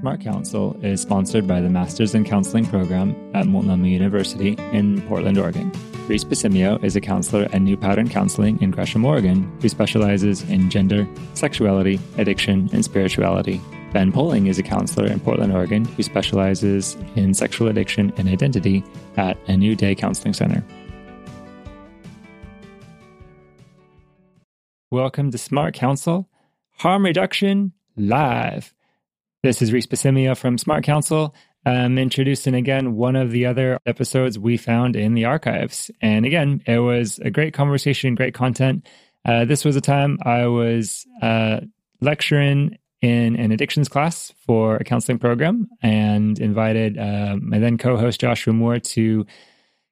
Smart Counsel is sponsored by the Masters in Counseling program at Multnomah University in Portland, Oregon. Reese Pasimio is a counselor at New Pattern Counseling in Gresham, Oregon, who specializes in gender, sexuality, addiction, and spirituality. Ben Poling is a counselor in Portland, Oregon, who specializes in sexual addiction and identity at a New Day Counseling Center. Welcome to Smart Counsel Harm Reduction Live. This is Reese Pasimio from Smart Counsel. I'm introducing again one of the other episodes we found in the archives. And again, it was a great conversation, great content. Uh, this was a time I was uh, lecturing in an addictions class for a counseling program and invited uh, my then co host Joshua Moore to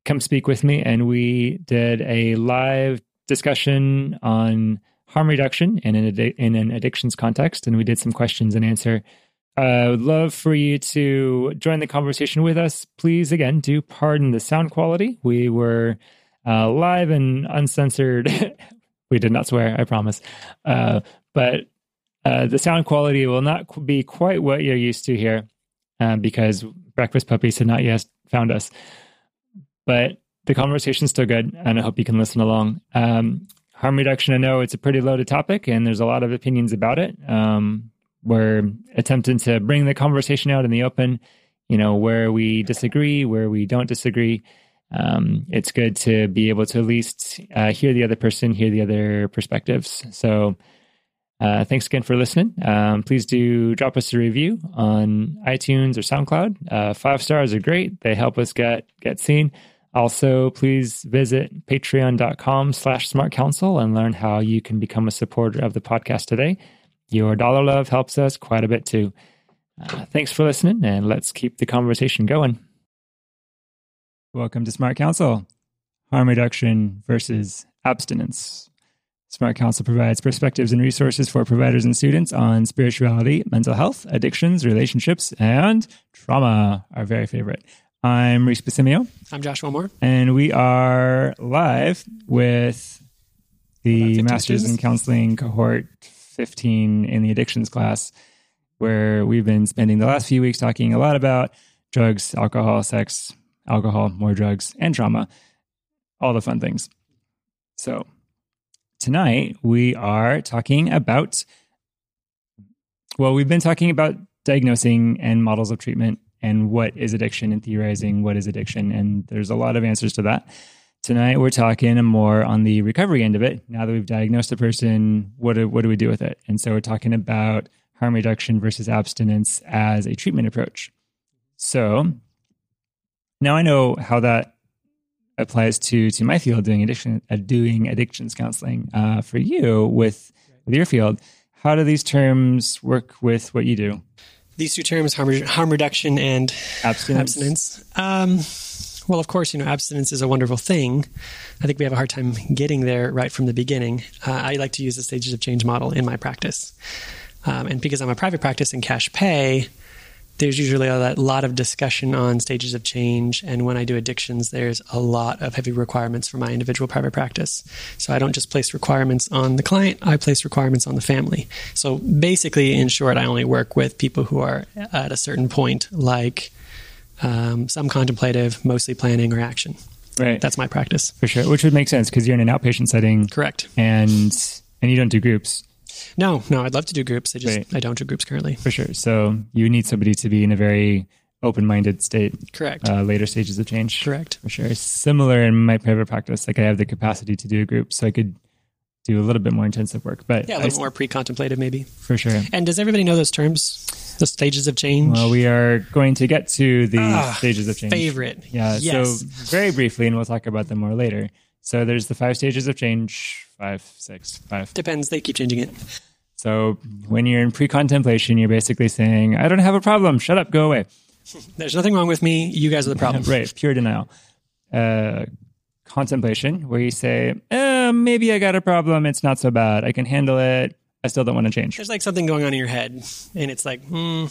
come speak with me. And we did a live discussion on harm reduction in an, in an addictions context. And we did some questions and answer I would love for you to join the conversation with us. Please, again, do pardon the sound quality. We were uh, live and uncensored. we did not swear, I promise. Uh, but uh, the sound quality will not be quite what you're used to here uh, because breakfast puppies have not yet found us. But the conversation's still good, and I hope you can listen along. Um, harm reduction, I know it's a pretty loaded topic, and there's a lot of opinions about it. Um, we're attempting to bring the conversation out in the open, you know, where we disagree, where we don't disagree. Um, it's good to be able to at least uh, hear the other person, hear the other perspectives. So, uh, thanks again for listening. Um, please do drop us a review on iTunes or SoundCloud. Uh, five stars are great; they help us get get seen. Also, please visit patreon.com slash smart counsel and learn how you can become a supporter of the podcast today. Your dollar love helps us quite a bit too. Uh, thanks for listening, and let's keep the conversation going. Welcome to Smart Counsel Harm Reduction versus Abstinence. Smart Counsel provides perspectives and resources for providers and students on spirituality, mental health, addictions, relationships, and trauma, our very favorite. I'm Reese Pasimio. I'm Joshua Moore. And we are live with the Masters students. in Counseling cohort 15 in the addictions class, where we've been spending the last few weeks talking a lot about drugs, alcohol, sex, alcohol, more drugs, and trauma, all the fun things. So, tonight we are talking about, well, we've been talking about diagnosing and models of treatment and what is addiction and theorizing what is addiction. And there's a lot of answers to that. Tonight, we're talking more on the recovery end of it. Now that we've diagnosed a person, what do, what do we do with it? And so we're talking about harm reduction versus abstinence as a treatment approach. So now I know how that applies to to my field doing addiction uh, doing addictions counseling. Uh, for you with with your field, how do these terms work with what you do? These two terms, harm, harm reduction and abstinence. abstinence. Um, well, of course, you know, abstinence is a wonderful thing. I think we have a hard time getting there right from the beginning. Uh, I like to use the stages of change model in my practice. Um, and because I'm a private practice in cash pay, there's usually a lot of discussion on stages of change. And when I do addictions, there's a lot of heavy requirements for my individual private practice. So I don't just place requirements on the client, I place requirements on the family. So basically, in short, I only work with people who are at a certain point, like um, some contemplative, mostly planning or action. Right. That's my practice. For sure. Which would make sense because you're in an outpatient setting. Correct. And and you don't do groups. No, no, I'd love to do groups. I just right. I don't do groups currently. For sure. So you need somebody to be in a very open-minded state. Correct. Uh, later stages of change. Correct. For sure. Similar in my private practice. Like I have the capacity to do a group, so I could do a little bit more intensive work. But yeah, a little I, more pre-contemplative, maybe. For sure. And does everybody know those terms? The stages of change. Well, we are going to get to the ah, stages of change. Favorite. Yeah. Yes. So very briefly, and we'll talk about them more later. So there's the five stages of change. Five, six, five. Depends. They keep changing it. So when you're in pre-contemplation, you're basically saying, "I don't have a problem. Shut up. Go away." There's nothing wrong with me. You guys are the problem. right. Pure denial. Uh, contemplation, where you say, eh, maybe I got a problem. It's not so bad. I can handle it. I still don't want to change. There's like something going on in your head, and it's like, hmm,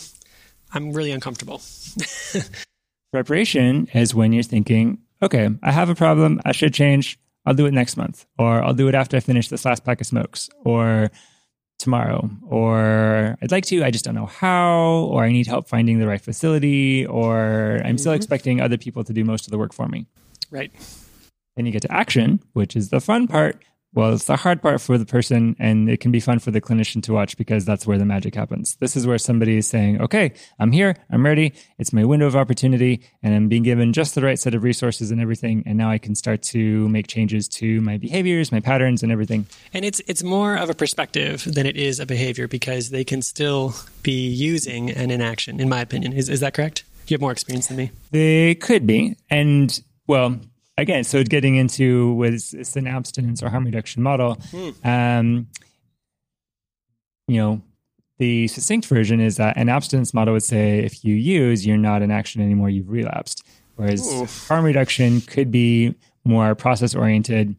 I'm really uncomfortable. Preparation is when you're thinking, okay, I have a problem. I should change. I'll do it next month, or I'll do it after I finish this last pack of smokes, or tomorrow, or I'd like to, I just don't know how, or I need help finding the right facility, or I'm still Mhm. expecting other people to do most of the work for me. Right. Then you get to action, which is the fun part. Well, it's the hard part for the person, and it can be fun for the clinician to watch because that's where the magic happens. This is where somebody is saying, Okay, I'm here, I'm ready, it's my window of opportunity, and I'm being given just the right set of resources and everything. And now I can start to make changes to my behaviors, my patterns, and everything. And it's it's more of a perspective than it is a behavior because they can still be using an inaction, in my opinion. Is is that correct? You have more experience than me. They could be. And well, again, so getting into was it's an abstinence or harm reduction model. Um, you know, the succinct version is that an abstinence model would say if you use, you're not in action anymore, you've relapsed. Whereas Ooh. harm reduction could be more process oriented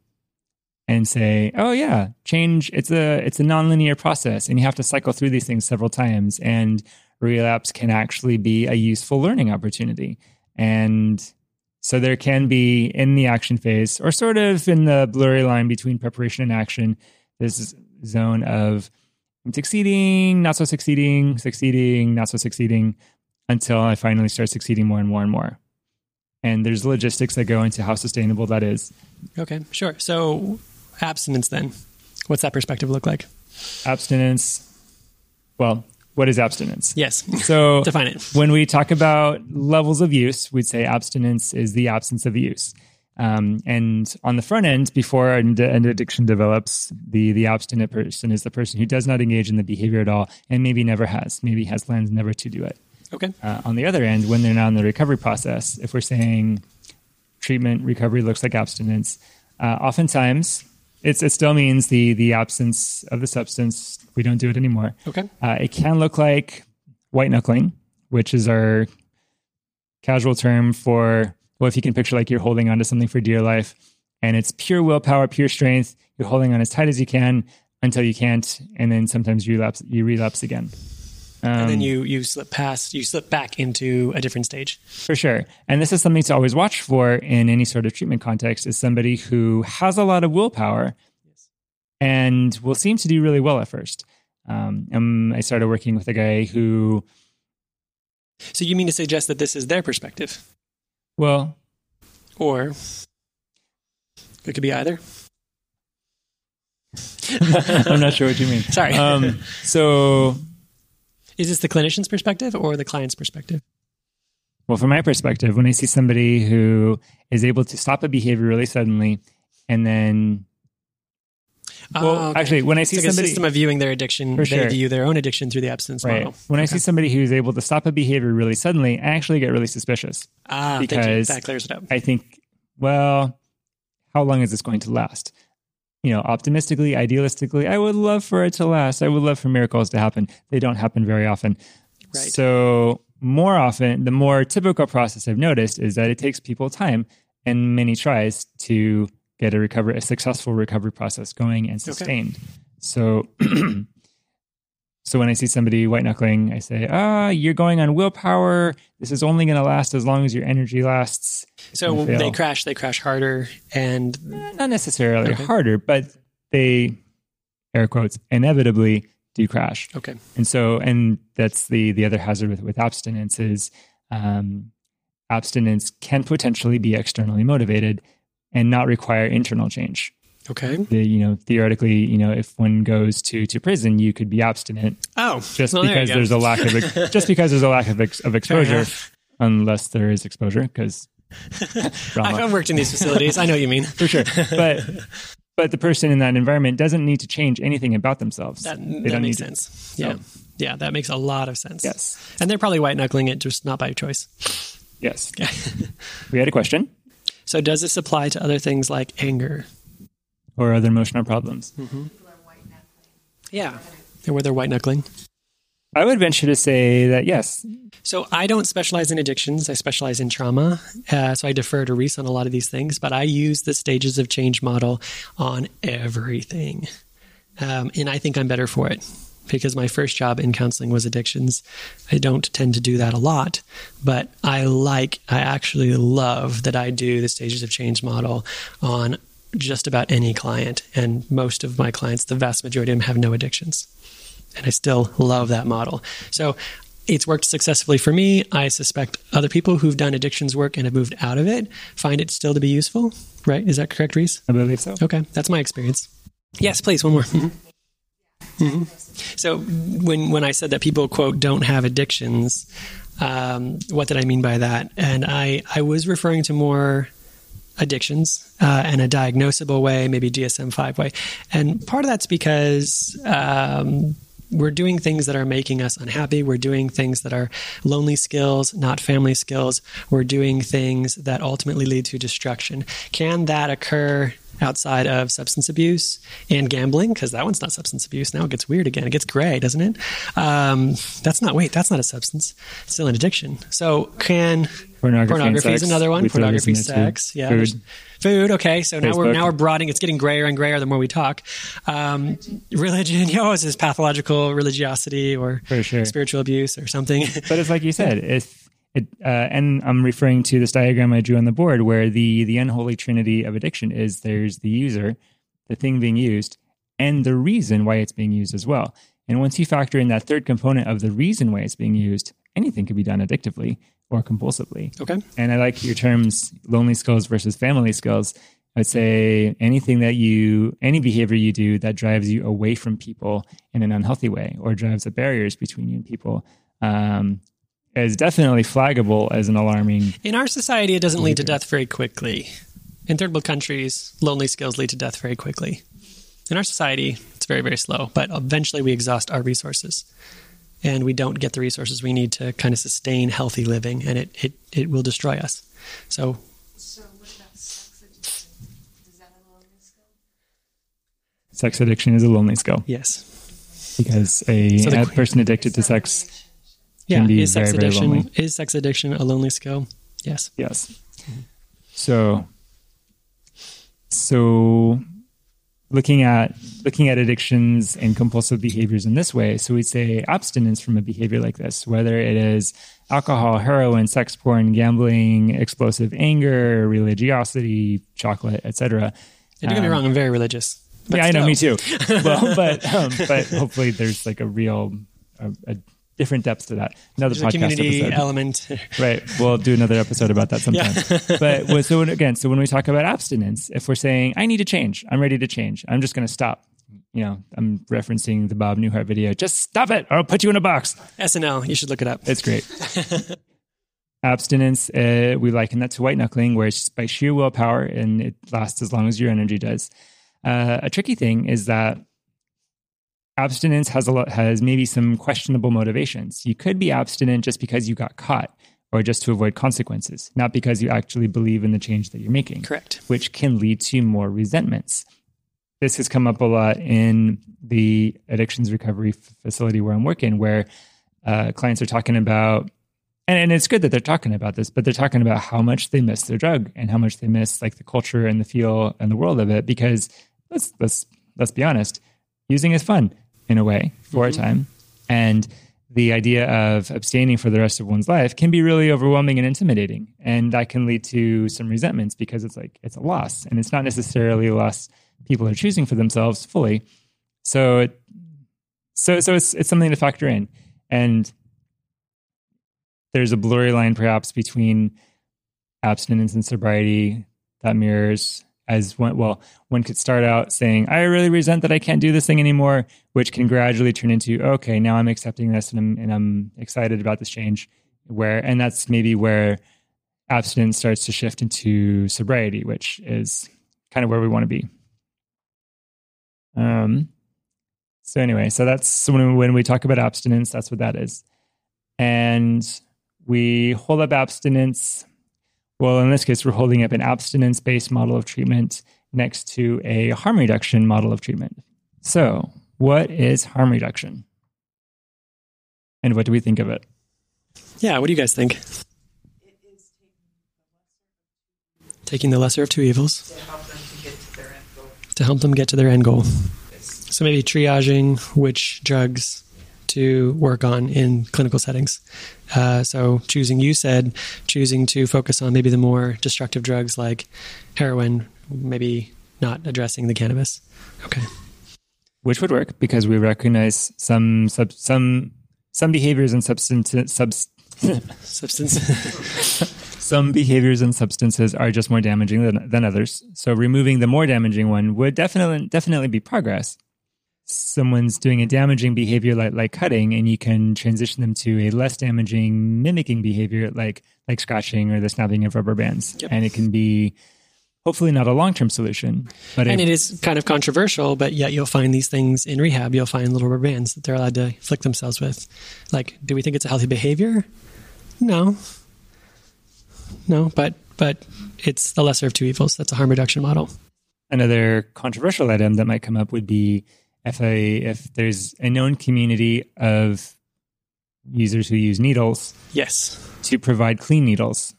and say, oh yeah, change it's a it's a nonlinear process and you have to cycle through these things several times and relapse can actually be a useful learning opportunity. And so there can be in the action phase or sort of in the blurry line between preparation and action, this zone of I'm succeeding, not so succeeding, succeeding, not so succeeding until I finally start succeeding more and more and more. And there's logistics that go into how sustainable that is. Okay, sure. So abstinence then. What's that perspective look like? Abstinence. Well, what is abstinence? Yes. So Define it. when we talk about levels of use, we'd say abstinence is the absence of use. Um, and on the front end, before an, an addiction develops, the the abstinent person is the person who does not engage in the behavior at all, and maybe never has, maybe has plans never to do it. Okay. Uh, on the other end, when they're now in the recovery process, if we're saying treatment recovery looks like abstinence, uh, oftentimes it's, it still means the the absence of the substance. We don't do it anymore. Okay. Uh, it can look like white knuckling, which is our casual term for, well, if you can picture like you're holding onto something for dear life and it's pure willpower, pure strength. You're holding on as tight as you can until you can't. And then sometimes you relapse, you relapse again. Um, and then you you slip past, you slip back into a different stage. For sure. And this is something to always watch for in any sort of treatment context is somebody who has a lot of willpower and will seem to do really well at first. Um, and I started working with a guy who, So you mean to suggest that this is their perspective, well, or it could be either? I'm not sure what you mean. Sorry. Um, so, Is this the clinician's perspective or the client's perspective? well, from my perspective, when I see somebody who is able to stop a behavior really suddenly and then Well, Ah, okay. actually, when I see like somebody, a system of viewing their addiction, they sure. view their own addiction through the abstinence right, model. when I see somebody who's able to stop a behavior really suddenly, I actually get really suspicious. ah, because that clears it up. I think, well, how long is this going to last? You know, optimistically, idealistically, I would love for it to last. I would love for miracles to happen. They don't happen very often. Right. So, more often, the more typical process I've noticed is that it takes people time and many tries to get a recovery, a successful recovery process going and sustained. So, so when I see somebody white knuckling, I say, "Ah, you're going on willpower. This is only going to last as long as your energy lasts." So they crash, they crash harder, and Eh, Not necessarily Okay. harder, but they, air quotes, inevitably do crash. okay, And so, and that's the the other hazard with with abstinence is um, abstinence can potentially be externally motivated and not require internal change. Okay. The, you know, theoretically, you know, if one goes to to prison, you could be abstinent Oh, just well, because go. there's a lack of just because there's a lack of ex- of exposure, unless there is exposure, because I've worked in these facilities. I know what you mean. for sure. But but the person in that environment doesn't need to change anything about themselves. That, they that don't makes need to- sense. Yeah. Yeah, that makes a lot of sense. Yes. And they're probably white knuckling it, just not by choice. Yes. we had a question So, does this apply to other things like anger? Or other emotional problems. Yeah. Where they're white knuckling. I would venture to say that yes. So I don't specialize in addictions. I specialize in trauma. Uh, so I defer to Reese on a lot of these things, but I use the stages of change model on everything. Um, and I think I'm better for it because my first job in counseling was addictions. I don't tend to do that a lot, but I like, I actually love that I do the stages of change model on just about any client, and most of my clients, the vast majority of them, have no addictions. And I still love that model. So it's worked successfully for me. I suspect other people who've done addictions work and have moved out of it find it still to be useful. Right? Is that correct, Reese? I believe so. Okay, that's my experience. Yes, please, one more. Mm-hmm. Mm-hmm. So when when I said that people quote don't have addictions, um, what did I mean by that? And I I was referring to more addictions uh, in a diagnosable way, maybe DSM five way, and part of that's because. Um, we're doing things that are making us unhappy. We're doing things that are lonely skills, not family skills. We're doing things that ultimately lead to destruction. Can that occur outside of substance abuse and gambling because that one's not substance abuse. Now it gets weird again. It gets gray, doesn't it? Um, that's not. Wait, that's not a substance. It's still an addiction. So can Pornography, pornography is another one. We Pornography, sex, yeah. Food. Food. Okay, so now we're now we're broadening. It's getting grayer and grayer the more we talk. Um, religion. You know, is this pathological religiosity or For sure. spiritual abuse or something? But it's like you said, if it, uh, and I'm referring to this diagram I drew on the board where the the unholy trinity of addiction is there's the user, the thing being used, and the reason why it's being used as well. And once you factor in that third component of the reason why it's being used, anything could be done addictively or compulsively. okay. And I like your terms lonely skills versus family skills. I'd say anything that you, any behavior you do that drives you away from people in an unhealthy way or drives the barriers between you and people um, is definitely flaggable as an alarming. In our society, it doesn't lead to death very quickly. In third world countries, lonely skills lead to death very quickly. In our society, it's very, very slow, but eventually we exhaust our resources and we don't get the resources we need to kind of sustain healthy living and it, it, it will destroy us. So, So what about sex addiction? Is that a lonely skill? Sex addiction is a lonely skill yes. because a, So the- a person addicted to sex, Yeah. Can be Is sex very, very addiction lonely. is sex addiction a lonely skill? Yes. yes. So, so looking at looking at addictions and compulsive behaviors in this way so we'd say abstinence from a behavior like this whether it is alcohol heroin sex porn gambling explosive anger religiosity chocolate etc And don't get me Um, wrong, I'm very religious. But yeah i know me too well but um, but hopefully there's like a real a, a different depths to that another There's podcast community episode element. Right. We'll do another episode about that sometime. but well, so when, again, so when we talk about abstinence, if we're saying I need to change, I'm ready to change, I'm just going to stop. You know, I'm referencing the Bob Newhart video. Just stop it, or I'll put you in a box. SNL, you should look it up. It's great. abstinence, uh, we liken that to white knuckling, where it's by sheer willpower and it lasts as long as your energy does. Uh, a tricky thing is that abstinence has a lot, has maybe some questionable motivations. You could be abstinent just because you got caught or just to avoid consequences, not because you actually believe in the change that you're making, Correct. which can lead to more resentments. This has come up a lot in the addictions recovery facility where I'm working, where uh, clients are talking about, and, and it's good that they're talking about this, but they're talking about how much they miss their drug and how much they miss like the culture and the feel and the world of it. Because let's let's let's be honest, using is fun in a way for a mm-hmm. time, and the idea of abstaining for the rest of one's life can be really overwhelming and intimidating, and that can lead to some resentments because it's like it's a loss, and it's not necessarily a loss people are choosing for themselves fully. So it, so so it's it's something to factor in, and there's a blurry line perhaps between abstinence and sobriety that mirrors as one well one could start out saying i really resent that i can't do this thing anymore which can gradually turn into okay now i'm accepting this and i'm and i'm excited about this change where and that's maybe where abstinence starts to shift into sobriety which is kind of where we want to be. Um so anyway so that's when, when we talk about abstinence that's what that is. And we hold up abstinence well, in this case, we're holding up an abstinence based model of treatment next to a harm reduction model of treatment. So, what is harm reduction? And what do we think of it? Yeah, what do you guys think? Taking the lesser of two evils To help them to get to their end goal. to help them get to their end goal. So maybe triaging which drugs to work on in clinical settings. Uh, so choosing, you said, choosing to focus on maybe the more destructive drugs like heroin, maybe not addressing the cannabis. Okay. which would work because we recognize some sub, some some behaviors and substance subs, Substance. some behaviors and substances are just more damaging than, than others. So removing the more damaging one would definitely definitely be progress. Someone's doing a damaging behavior like like cutting, and you can transition them to a less damaging mimicking behavior like like scratching or the snapping of rubber bands, Yep. and it can be hopefully not a long term solution, but and it, it is kind of controversial, but yet you'll find these things in rehab. You'll find little rubber bands that they're allowed to flick themselves with. Like, do we think it's a healthy behavior? No. No, but but it's the lesser of two evils. That's a harm reduction model. another controversial item that might come up would be if a if there's a known community of users who use needles Yes. to provide clean needles.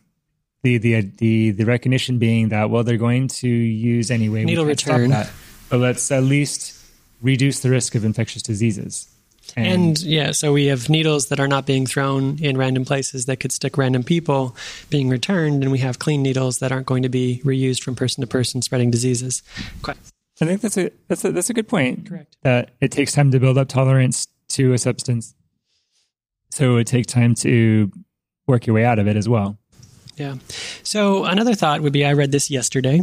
The the the the recognition being that well they're going to use anyway. Needle return. that. but let's at least reduce the risk of infectious diseases. And yeah, so we have needles that are not being thrown in random places that could stick random people being returned, and we have clean needles that aren't going to be reused from person to person, spreading diseases. Quite I think that's a that's a that's a good point. correct. That it takes time to build up tolerance to a substance, so it would take time to work your way out of it as well. Yeah. So another thought would be I read this yesterday.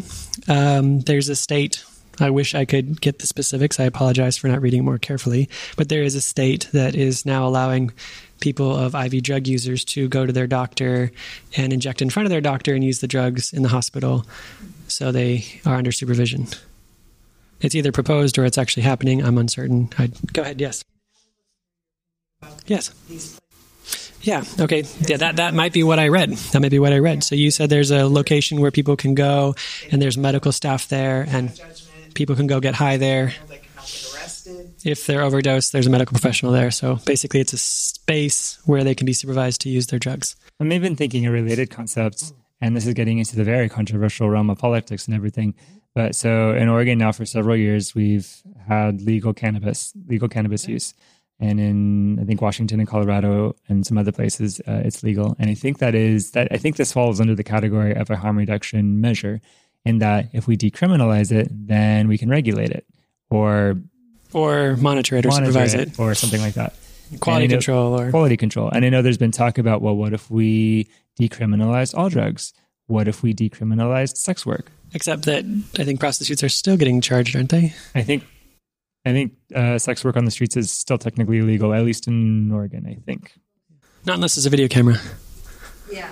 Um, there's a state. I wish I could get the specifics. I apologize for not reading more carefully. But there is a state that is now allowing people of IV drug users to go to their doctor and inject in front of their doctor and use the drugs in the hospital. So they are under supervision. It's either proposed or it's actually happening. I'm uncertain. i go ahead. Yes. Yes. Yeah. Okay. Yeah. That that might be what I read. That might be what I read. So you said there's a location where people can go, and there's medical staff there, and people can go get high there. If they're overdosed, there's a medical professional there. So basically, it's a space where they can be supervised to use their drugs. I'm even thinking a related concepts, and this is getting into the very controversial realm of politics and everything. But so in Oregon now for several years, we've had legal cannabis, legal cannabis use. And in, I think, Washington and Colorado and some other places, uh, it's legal. And I think that is, that I think this falls under the category of a harm reduction measure in that if we decriminalize it, then we can regulate it or Or monitor it or monitor supervise it it. or something like that. Quality And I know- control or quality control. And I know there's been talk about, well, what if we decriminalize all drugs? What if we decriminalized sex work? Except that I think prostitutes are still getting charged, aren't they? I think, I think uh, sex work on the streets is still technically illegal, at least in Oregon. I think. Not unless it's a video camera. Yeah.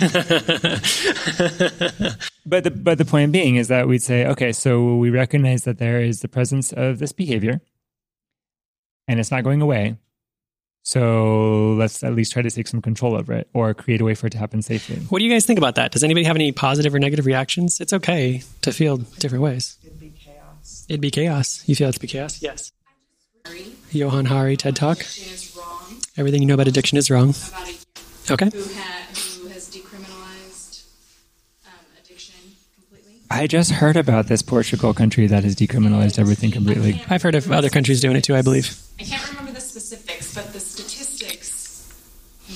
But the but the point being is that we'd say, okay, so we recognize that there is the presence of this behavior, and it's not going away. So let's at least try to take some control over it, or create a way for it to happen safely. What do you guys think about that? Does anybody have any positive or negative reactions? It's okay to feel different ways. It'd be chaos. It'd be chaos. You feel it'd be chaos? Yes. Worry. Johann Hari, TED Talk. Is wrong. Everything you know about addiction is wrong. About a Okay. who, ha- who has decriminalized um, addiction completely. I just heard about this Portugal country that has decriminalized everything completely. I've heard of other countries doing it too, I believe. I can't remember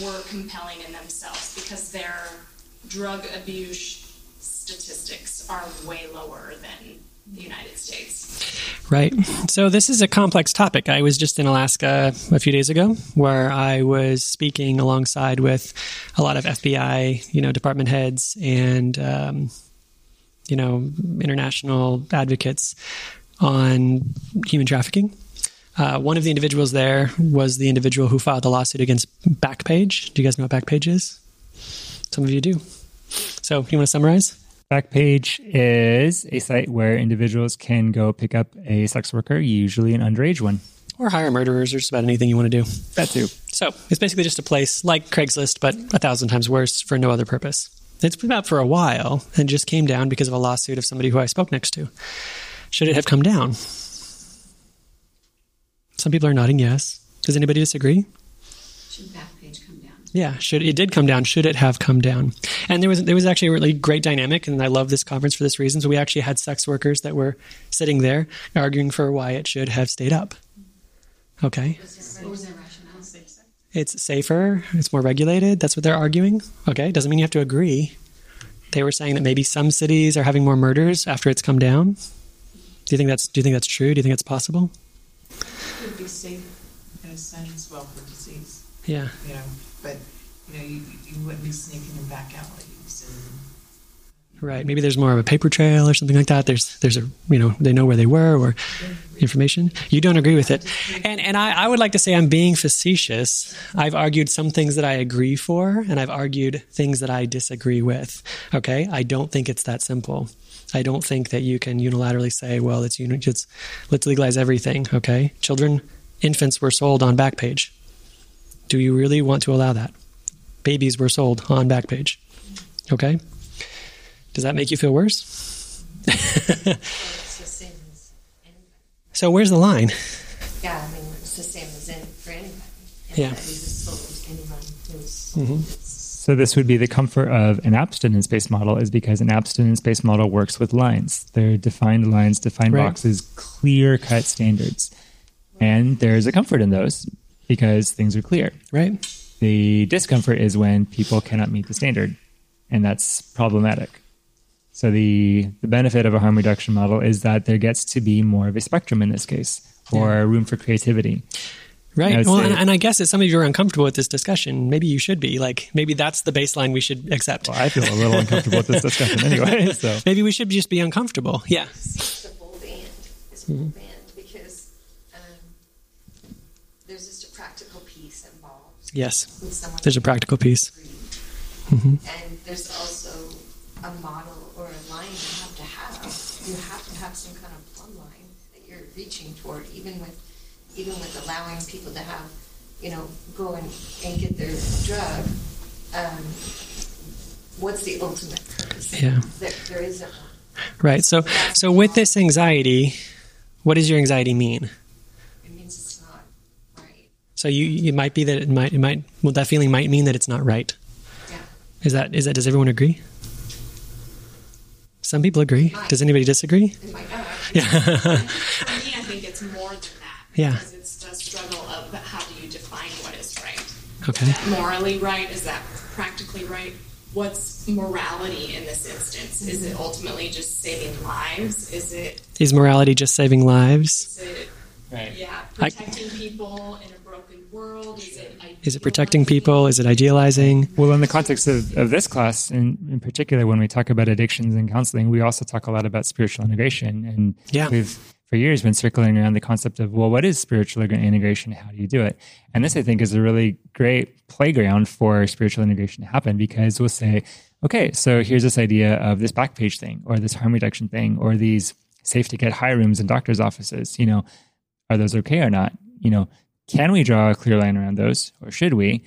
were compelling in themselves because their drug abuse statistics are way lower than the United States. Right. So this is a complex topic. I was just in Alaska a few days ago where I was speaking alongside with a lot of FBI, you know, department heads and, um, you know, international advocates on human trafficking. Uh, one of the individuals there was the individual who filed the lawsuit against Backpage. Do you guys know what Backpage is? Some of you do. So, you want to summarize? Backpage is a site where individuals can go pick up a sex worker, usually an underage one. Or hire murderers or just about anything you want to do. That too. So it's basically just a place like Craigslist, but a thousand times worse for no other purpose. It's been out for a while and just came down because of a lawsuit of somebody who I spoke next to. Should it have come down? Some people are nodding yes. Does anybody disagree? Should Backpage come down? Yeah, should it did come down? Should it have come down? And there was there was actually a really great dynamic, and I love this conference for this reason. So we actually had sex workers that were sitting there arguing for why it should have stayed up. Okay, What was their rationale? it's safer, it's more regulated. That's what they're arguing. Okay, doesn't mean you have to agree. they were saying that maybe some cities are having more murders after it's come down. Do you think that's Do you think that's true? Do you think it's possible? Safe in a sense, well, for disease, Yeah. you know, but, you know, you, you wouldn't be sneaking them back alleys and. Right. Maybe there's more of a paper trail or something like that. There's there's a you know they know where they were or information. You don't agree with it, and and I, I would like to say I'm being facetious. I've argued some things that I agree for, and I've argued things that I disagree with. Okay. I don't think it's that simple. I don't think that you can unilaterally say, well, it's uni- it's let's legalize everything. Okay. Children, infants were sold on Backpage. Do you really want to allow that? Babies were sold on Backpage. Okay. Does that make you feel worse? It's the same as anybody. So where's the line? Yeah, I mean, it's the same as in, for anybody. Yeah. Anybody who's sold, anyone who's sold. Mhm. So this would be the comfort of an abstinence-based model is because an abstinence-based model works with lines. They're defined lines, defined Right. boxes, clear-cut standards. And there's a comfort in those because things are clear. Right? The discomfort is when people cannot meet the standard, and that's problematic. So the the benefit of a harm reduction model is that there gets to be more of a spectrum in this case, or room for creativity. Right. Well, say- and, and I guess if some of you are uncomfortable with this discussion, maybe you should be. Like, maybe that's the baseline we should accept. Well, I feel a little uncomfortable with this discussion anyway. So Maybe we should just be uncomfortable. Yeah. It's a bold and. It's a bold hmm. and because there's just a practical piece involved Yes. There's a practical piece. And there's also a model or a line you have to have. You have to have some kind of plumb line that you're reaching toward, even with even with allowing people to have, you know, go and, and get their drug. Um, what's the ultimate purpose? Yeah. There, there isn't one. Right. So, so with this anxiety, what does your anxiety mean? It means it's not right. So you, it might be that it might, it might, well, that feeling might mean that it's not right. Yeah. Is that, is that, does everyone agree? Some people agree. Does anybody disagree? It might. Yeah. For me, I think it's more than that. Yeah. Because it's the struggle of how do you define what is right? okay. Is that morally right? Is that practically right? What's morality in this instance? Is it ultimately just saving lives? Is it, Is morality just saving lives? is it right. yeah, I- protecting people in a broken world? Is it Is it protecting people? Is it idealizing? Well, in the context of, of this class, in, in particular, when we talk about addictions and counseling, we also talk a lot about spiritual integration. And Yeah. we've, for years, been circling around the concept of, well, what is spiritual integration? How do you do it? And this, I think, is a really great playground for spiritual integration to happen because we'll say, okay, so here's this idea of this Backpage thing or this harm reduction thing or these safe to get high rooms in doctors' offices. You know, are those okay or not? You know, can we draw a clear line around those or should we?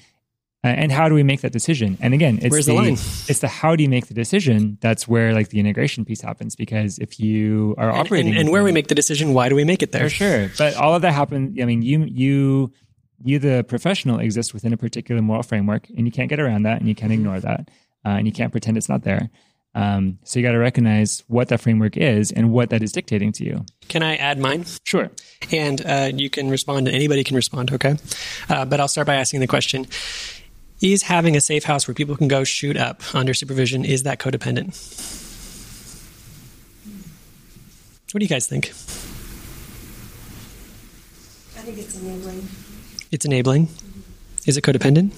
Uh, and how do we make that decision? And again, it's Where's the the, line? it's the how do you make the decision that's where like the integration piece happens because if you are And, operating and, and where we make the decision, why do we make it there? for sure, but all of that happens. I mean, you you you the professional exist within a particular moral framework, and you can't get around that, and you can't ignore that, uh, and you can't pretend it's not there. Um, so you got to recognize what that framework is and what that is dictating to you. Can I add mine? Sure. And uh, you can respond, and anybody can respond, okay? Uh, but I'll start by asking the question Is having a safe house where people can go shoot up under supervision, is that codependent? What do you guys think? I think it's enabling. It's enabling. Is it codependent?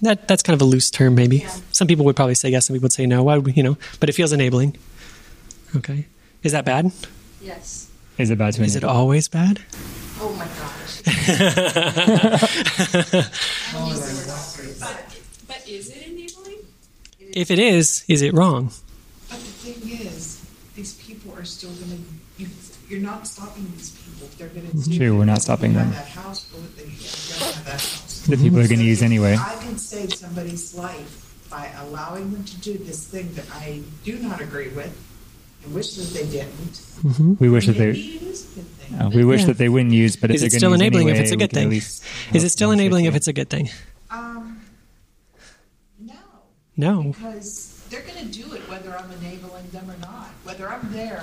That that's kind of a loose term, maybe. Yeah. Some people would probably say yes, some people would say no. Why would we, you know? But it feels enabling. Okay. Is that bad? Yes. Is it bad to me? Is it always bad? Oh my gosh. But, but is it enabling? If it is, is it wrong? But the thing is, these people are still gonna, you, you're not stopping these people. They're gonna do. true, we're not stopping them. That house, they, you don't have. The people are going to use anyway. I can save somebody's life by allowing them to do this thing that I do not agree with and wish that they didn't. We wish that they. it is a good thing. Uh, we wish Yeah. that they wouldn't use, but Is it they're still gonna use enabling if it's a good thing? least Is it still enabling if it's a good thing? Um, no. No. Because they're going to do it whether I'm enabling them or not. Whether I'm there.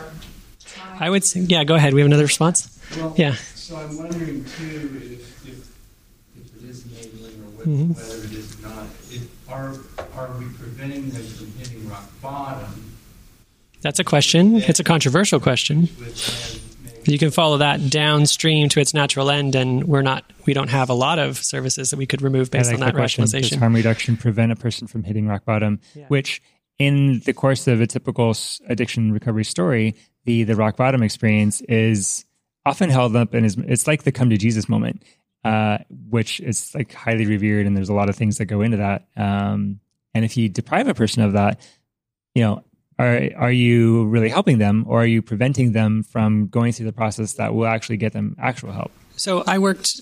I would say, yeah, go ahead. We have another response? Well, Yeah. So I'm wondering too if, if, if it is enabling or what, Mhm. whether it is not. If our, are we preventing them from hitting rock bottom? That's a question. It's a controversial question. You can follow that downstream to its natural end, and we're not. We don't have a lot of services that we could remove based like on that question, Does harm reduction prevent a person from hitting rock bottom? Which, in the course of a typical addiction recovery story, the the rock bottom experience is often held up and is it's like the come to Jesus moment, uh, which is like highly revered, and there's a lot of things that go into that. Um, and if you deprive a person of that, you know. Are, are you really helping them or are you preventing them from going through the process that will actually get them actual help? So I worked.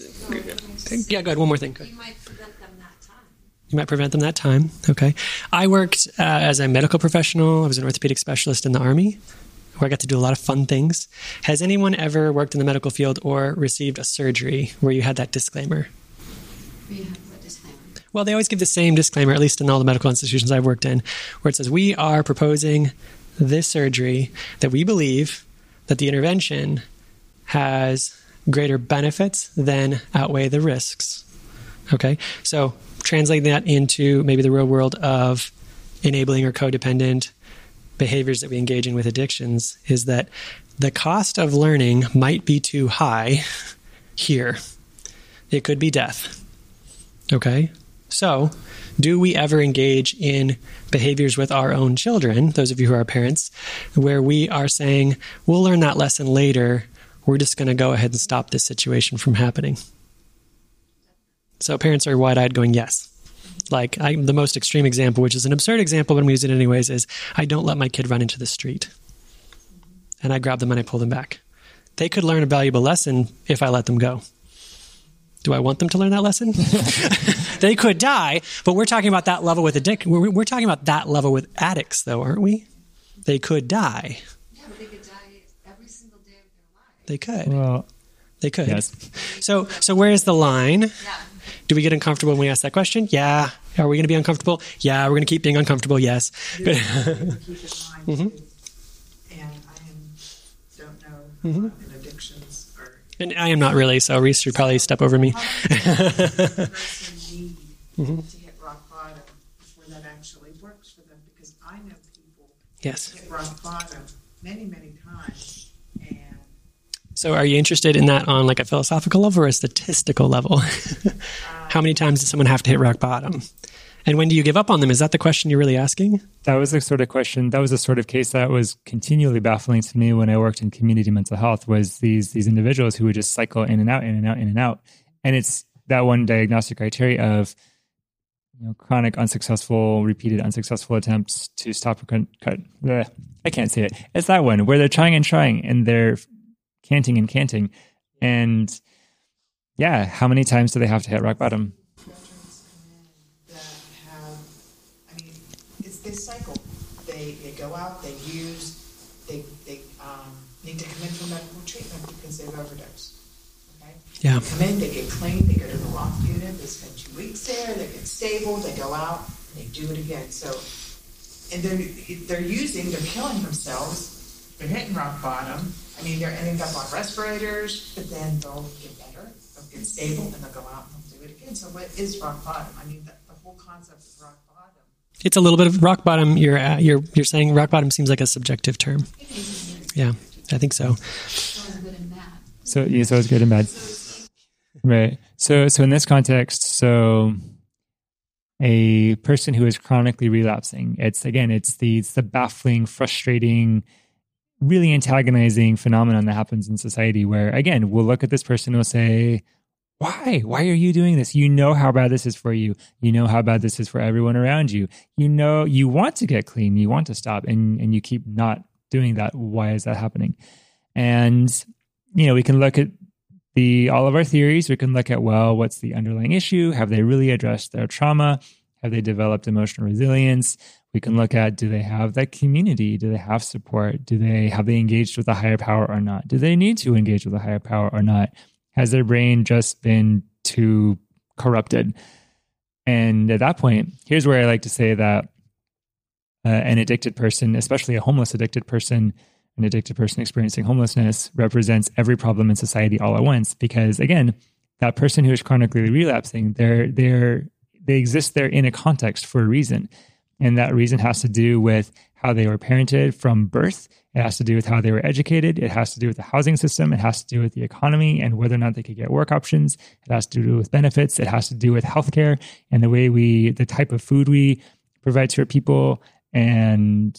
Yeah, go ahead. One more thing. Go ahead. You might prevent them that time. You might prevent them that time. Okay. I worked uh, as a medical professional. I was an orthopedic specialist in the Army where I got to do a lot of fun things. Has anyone ever worked in the medical field or received a surgery where you had that disclaimer? We have a disclaimer. Well, they always give the same disclaimer, at least in all the medical institutions I've worked in, where it says, We are proposing this surgery that we believe that the intervention has greater benefits than outweigh the risks. Okay, so translate that into maybe the real world of enabling or codependent behaviors that we engage in with addictions is that the cost of learning might be too high here. It could be death. Okay, so do we ever engage in behaviors with our own children, those of you who are parents, where we are saying, we'll learn that lesson later, we're just going to go ahead and stop this situation from happening? So parents are wide eyed going, yes. Like I, the most extreme example, which is an absurd example, but I'm using it anyways, is I don't let my kid run into the street. And I grab them and I pull them back. They could learn a valuable lesson if I let them go. Do I want them to learn that lesson? they could die, but we're talking about that level with addict. We're, we're talking about that level with addicts, though, aren't we? They could die. Yeah, but they could die every single day of their life. They could. Well, They could. yes. So, so where's the line? Yeah. Do we get uncomfortable when we ask that question? Yeah. Are we going to be uncomfortable? Yeah. We're going to keep being uncomfortable. Yes. keep in mind Mm-hmm. And I don't know Mm-hmm. uh, in addictions or And I am not really. So Reese should probably step over me. Mm-hmm. to hit rock bottom before that actually works for them. Because I know people Yes. hit rock bottom many, many times, and So, are you interested in that on like a philosophical level or a statistical level? How many times does someone have to hit rock bottom? And when do you give up on them? Is that the question you're really asking? That was the sort of question. That was the sort of case that was continually baffling to me when I worked in community mental health. Was these these individuals who would just cycle in and out, in and out, in and out, and it's that one diagnostic criteria of you know chronic unsuccessful, repeated unsuccessful attempts to stop or cut. I can't say it. It's that one where they're trying and trying and they're canting and canting, and yeah, how many times do they have to hit rock bottom? veterans come in that have, I mean, it's this cycle. They, they go out, they use, they, they um, need to come in for medical treatment because they've overdosed. Okay? Yeah. They come in, they get clean, they go to the lock unit, they spend two weeks there, they get stable, they go out, and they do it again. So, and they're, they're using, they're killing themselves, they're hitting rock bottom. I mean, they're ending up on respirators, but then they'll get better, they'll get stable, and they'll go out and they'll do it again. So, what is rock bottom? I mean, the, the whole concept of rock bottom. It's a little bit of rock bottom. You're uh, you're you're saying rock bottom seems like a subjective term. Yeah, I think so. So yeah, so it's good and bad. Right. So so in this context, so a person who is chronically relapsing, it's again, it's the it's the baffling, frustrating, really antagonizing phenomenon that happens in society where again, we'll look at this person and we'll say, Why? Why are you doing this? You know how bad this is for you. You know how bad this is for everyone around you. You know you want to get clean, you want to stop, and and you keep not doing that. Why is that happening? And you know, we can look at the all of our theories. We can look at well, what's the underlying issue? Have they really addressed their trauma? Have they developed emotional resilience? We can look at do they have that community? Do they have support? Do they have they engaged with a higher power or not? Do they need to engage with a higher power or not? Has their brain just been too corrupted? And at that point, here's where I like to say that uh, an addicted person, especially a homeless addicted person, an addicted person experiencing homelessness represents every problem in society all at once because again that person who is chronically relapsing they're they're they exist there in a context for a reason. And that reason has to do with how they were parented from birth. It has to do with how they were educated. It has to do with the housing system. It has to do with the economy and whether or not they could get work options. It has to do with benefits. It has to do with healthcare and the way we, the type of food we provide to our people and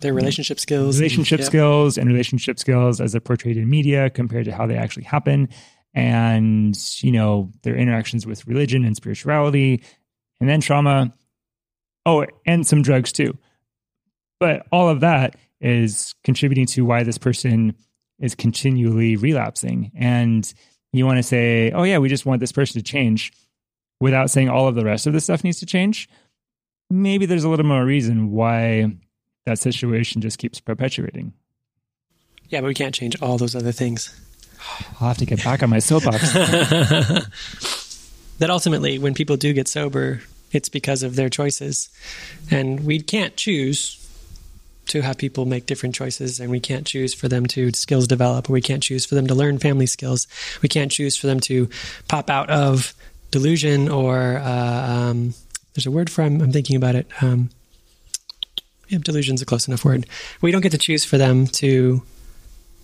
Their relationship skills. relationship Yeah. skills and relationship skills as they're portrayed in media compared to how they actually happen and you know their interactions with religion and spirituality and then trauma oh and some drugs too but all of that is contributing to why this person is continually relapsing and you want to say oh yeah we just want this person to change without saying all of the rest of the stuff needs to change maybe there's a little more reason why that situation just keeps perpetuating. Yeah, but we can't change all those other things. I'll have to get back on my soapbox. that ultimately, when people do get sober, it's because of their choices. And we can't choose to have people make different choices, and we can't choose for them to skills develop, or we can't choose for them to learn family skills. We can't choose for them to pop out of delusion, or uh, um, there's a word for I'm, I'm thinking about it. Um, yeah, delusion's a close enough word. We don't get to choose for them to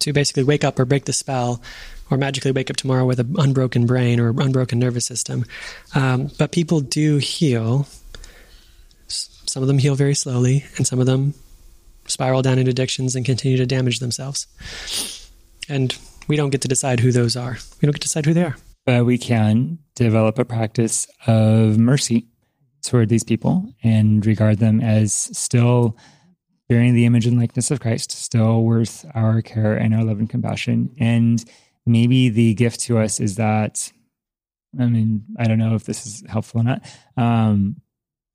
to basically wake up or break the spell or magically wake up tomorrow with an unbroken brain or unbroken nervous system. Um, but people do heal. Some of them heal very slowly, and some of them spiral down into addictions and continue to damage themselves. And we don't get to decide who those are. We don't get to decide who they are. but we can develop a practice of mercy toward these people and regard them as still bearing the image and likeness of Christ, still worth our care and our love and compassion. And maybe the gift to us is that, I mean, I don't know if this is helpful or not. Um,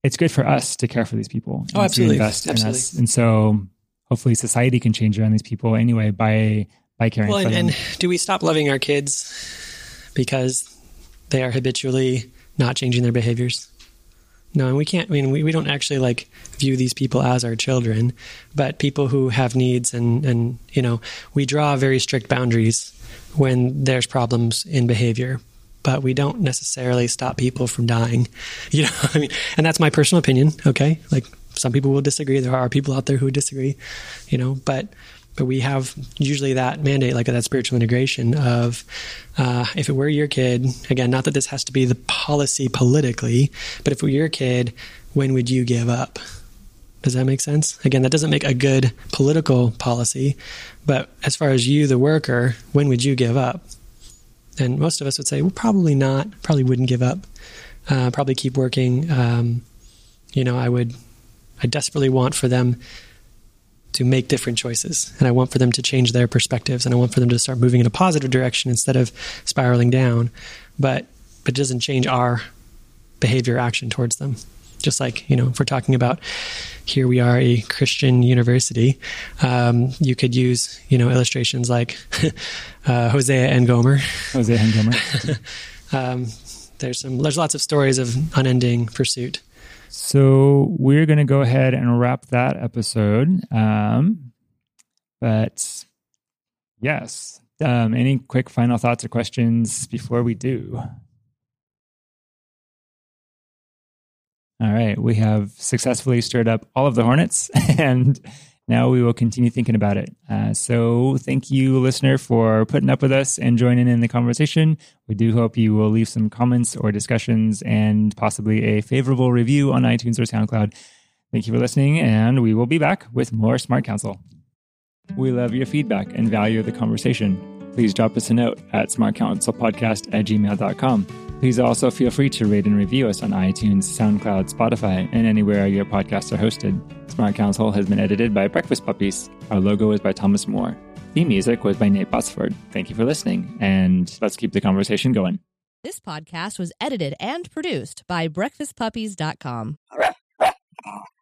it's good for us to care for these people. Oh, absolutely. invest in us. Absolutely. And so hopefully society can change around these people anyway by by caring Well, for and, them. and do we stop loving our kids because they are habitually not changing their behaviors? No, and we can't. I mean, we, we don't actually like view these people as our children, but people who have needs and and you know we draw very strict boundaries when there's problems in behavior, but we don't necessarily stop people from dying. You know, I mean, and that's my personal opinion. Okay, like some people will disagree. There are people out there who disagree. You know, but but we have usually that mandate, like that spiritual integration of uh, if it were your kid, again, not that this has to be the policy politically, but if it were your kid, when would you give up? Does that make sense? Again, that doesn't make a good political policy, but as far as you, the worker, when would you give up? And most of us would say, well, probably not, probably wouldn't give up, uh, probably keep working. Um, you know, I would, I desperately want for them to make different choices and i want for them to change their perspectives and i want for them to start moving in a positive direction instead of spiraling down. But but it doesn't change our behavior action towards them just like you know if we're talking about here we are a christian university um, you could use you know illustrations like uh, hosea and gomer Jose Hengomer. um, there's some there's lots of stories of unending pursuit So we're going to go ahead and wrap that episode. Um, but yes, um, any quick final thoughts or questions before we do? All right, we have successfully stirred up all of the hornets, and now we will continue thinking about it. Uh, so, thank you, listener, for putting up with us and joining in the conversation. We do hope you will leave some comments or discussions and possibly a favorable review on iTunes or SoundCloud. Thank you for listening, and we will be back with more Smart Counsel. We love your feedback and value the conversation. Please drop us a note at smartcounselpodcast at gmail.com. Please also feel free to rate and review us on iTunes, SoundCloud, Spotify, and anywhere your podcasts are hosted. Smart Counsel has been edited by Breakfast Puppies. Our logo is by Thomas Moore. Theme music was by Nate Botsford. Thank you for listening, and let's keep the conversation going. This podcast was edited and produced by BreakfastPuppies.com.